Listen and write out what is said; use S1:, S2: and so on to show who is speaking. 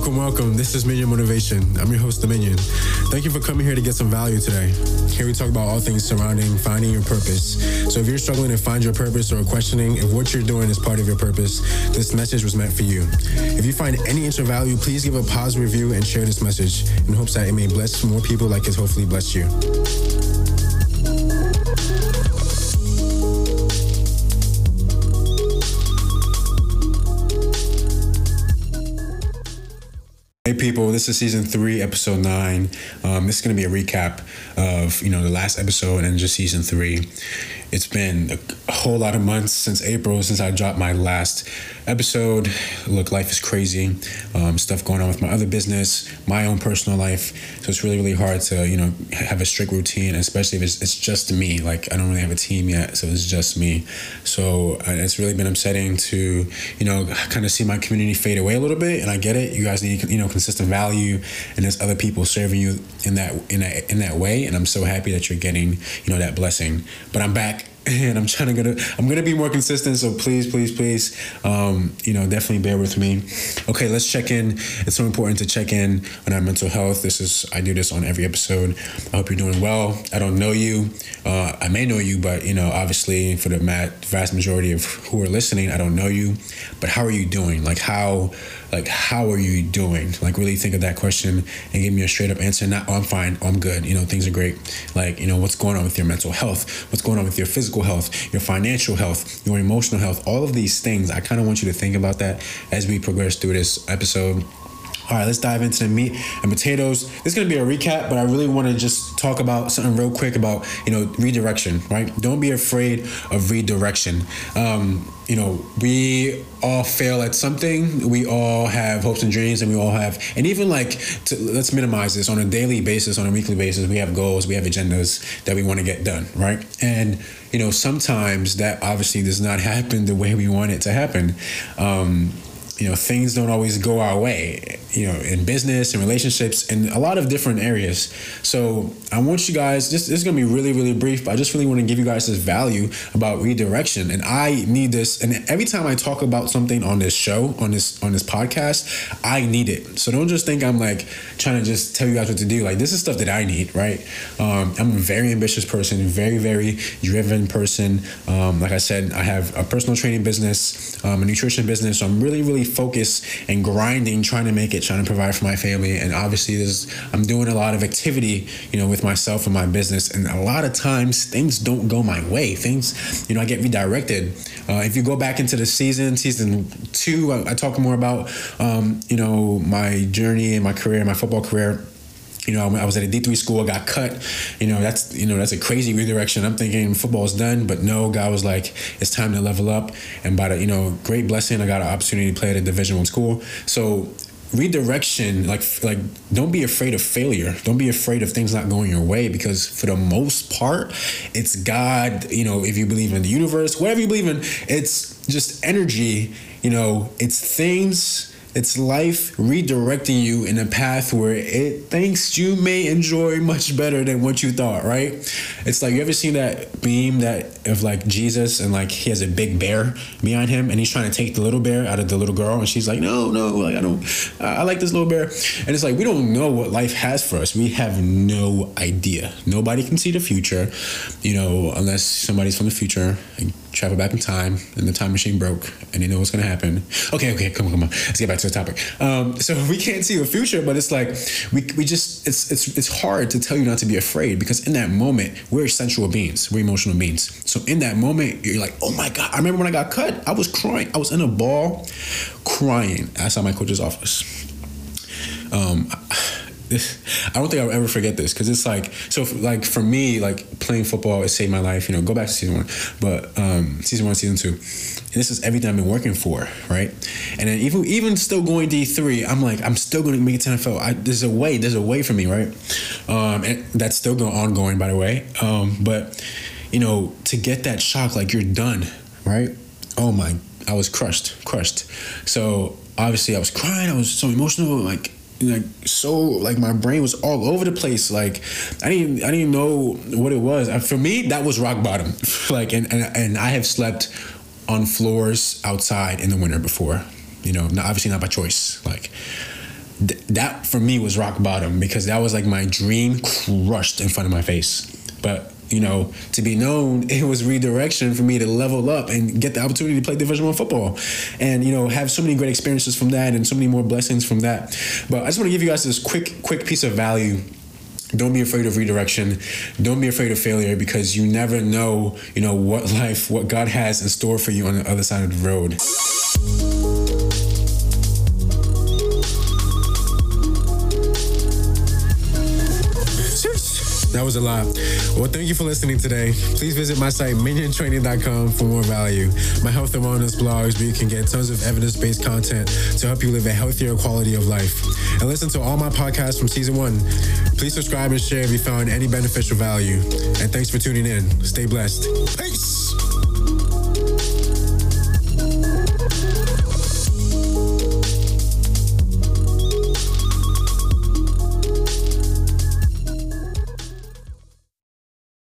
S1: Welcome, welcome. This is Minion Motivation. I'm your host, Dominion. Thank you for coming here to get some value today. Here we talk about all things surrounding finding your purpose. So if you're struggling to find your purpose or questioning if what you're doing is part of your purpose, this message was meant for you. If you find any inch of value, please give a positive review and share this message in hopes that it may bless more people like it's hopefully blessed you. People, this is season three, episode nine. Um, this is going to be a recap of you know the last episode and just season three. It's been a whole lot of months since April since I dropped my last episode. Look, life is crazy. Um, stuff going on with my other business, my own personal life. So it's really, really hard to you know have a strict routine, especially if it's, it's just me. Like I don't really have a team yet, so it's just me. So uh, it's really been upsetting to you know kind of see my community fade away a little bit. And I get it. You guys need you know consistent value, and there's other people serving you in that in that in that way. And I'm so happy that you're getting you know that blessing. But I'm back and I'm trying to gonna I'm gonna be more consistent. So please, please, please, um, you know, definitely bear with me. Okay, let's check in. It's so important to check in on our mental health. This is I do this on every episode. I hope you're doing well. I don't know you. Uh, I may know you, but you know, obviously, for the vast majority of who are listening, I don't know you. But how are you doing? Like how like how are you doing? Like really think of that question and give me a straight up answer. Not oh, i'm fine. Oh, i'm good. You know things are great. Like you know what's going on with your mental health? What's going on with your physical health? Your financial health? Your emotional health? All of these things. I kind of want you to think about that as we progress through this episode all right, let's dive into the meat and potatoes. This is gonna be a recap, but I really want to just talk about something real quick about you know redirection. Right? Don't be afraid of redirection. Um, you know, we all fail at something. We all have hopes and dreams, and we all have, and even like, to, let's minimize this on a daily basis, on a weekly basis. We have goals, we have agendas that we want to get done, right? And you know, sometimes that obviously does not happen the way we want it to happen. Um, you know things don't always go our way you know in business and relationships and a lot of different areas. So i want you guys this, this is going to be really really brief but i just really want to give you guys this value about redirection and i need this and every time i talk about something on this show on this on this podcast i need it. So don't just think i'm like trying to just tell you guys what to do. Like this is stuff that i need right? Um, i'm a very ambitious person very very driven person. Um, like i said i have a personal training business um, a nutrition business so i'm really really focused and grinding, trying to make it, trying to provide for my family. And obviously, there's I'm doing a lot of activity, you know, with myself and my business. And a lot of times things don't go my way. Things, you know, I get redirected. Uh, if you go back into the season, season two, I, I talk more about, um, you know, my journey and my career, my football career you know, I was at a D three school, I got cut. You know, that's you know that's a crazy redirection. I'm thinking football's done, but no, God was like, it's time to level up. And by the you know great blessing, I got an opportunity to play at a Division One school. So redirection like like don't be afraid of failure. Don't be afraid of things not going your way because for the most part it's god you know if you believe in the universe whatever you believe in it's just energy you know it's things it's life redirecting you in a path where it thinks you may enjoy much better than what you thought, right? It's like you ever seen that beam that of like Jesus and like he has a big bear behind him and he's trying to take the little bear out of the little girl and she's like, no, no, like I don't, I like this little bear. And it's like we don't know what life has for us. We have no idea. Nobody can see the future, you know, unless somebody's from the future travel back in time and the time machine broke and you know what's to happen. Okay, okay, come on, come on. Let's get back to the topic. Um, so we can't see the future, but it's like we, we just it's it's it's hard to tell you not to be afraid because in that moment we're sensual beings, we're emotional beings. So in that moment you're like, oh my god! I remember when I got cut, I was crying. I was in a ball, crying outside my coach's office. Um, I don't think I'll ever forget this because it's like so like for me like playing football it saved my life you know go back to season one. But um season one season two this is everything I've been working for right? And then even even still going D three I'm like I'm still going to make it to NFL I, there's a way there's a way for me right? Um and that's still going ongoing by the way. Um but you know to get that shock like you're done right? Oh my I was crushed crushed. So obviously I was crying I was so emotional like like so like my brain was all over the place. Like i didn't i didn't know what it was. For me that was rock bottom. Like and, and and i have slept on floors outside in the winter before you know not, obviously not by choice. Like th- that for me was rock bottom because that was like my dream crushed in front of my face. But you know, to be known, it was redirection for me to level up and get the opportunity to play Division One football, and you know, have so many great experiences from that and so many more blessings from that. But I just want to give you guys this quick, quick piece of value. Don't be afraid of redirection. Don't be afraid of failure because you never know you know what life what god has in store for you on the other side of the road That was a lot. Well, thank you for listening today. Please visit my site, miniontraining.com, for more value. My health and wellness blogs where you can get tons of evidence based content to help you live a healthier quality of life. And listen to all my podcasts from season one. Please subscribe and share if you found any beneficial value. And thanks for tuning in. Stay blessed. Peace.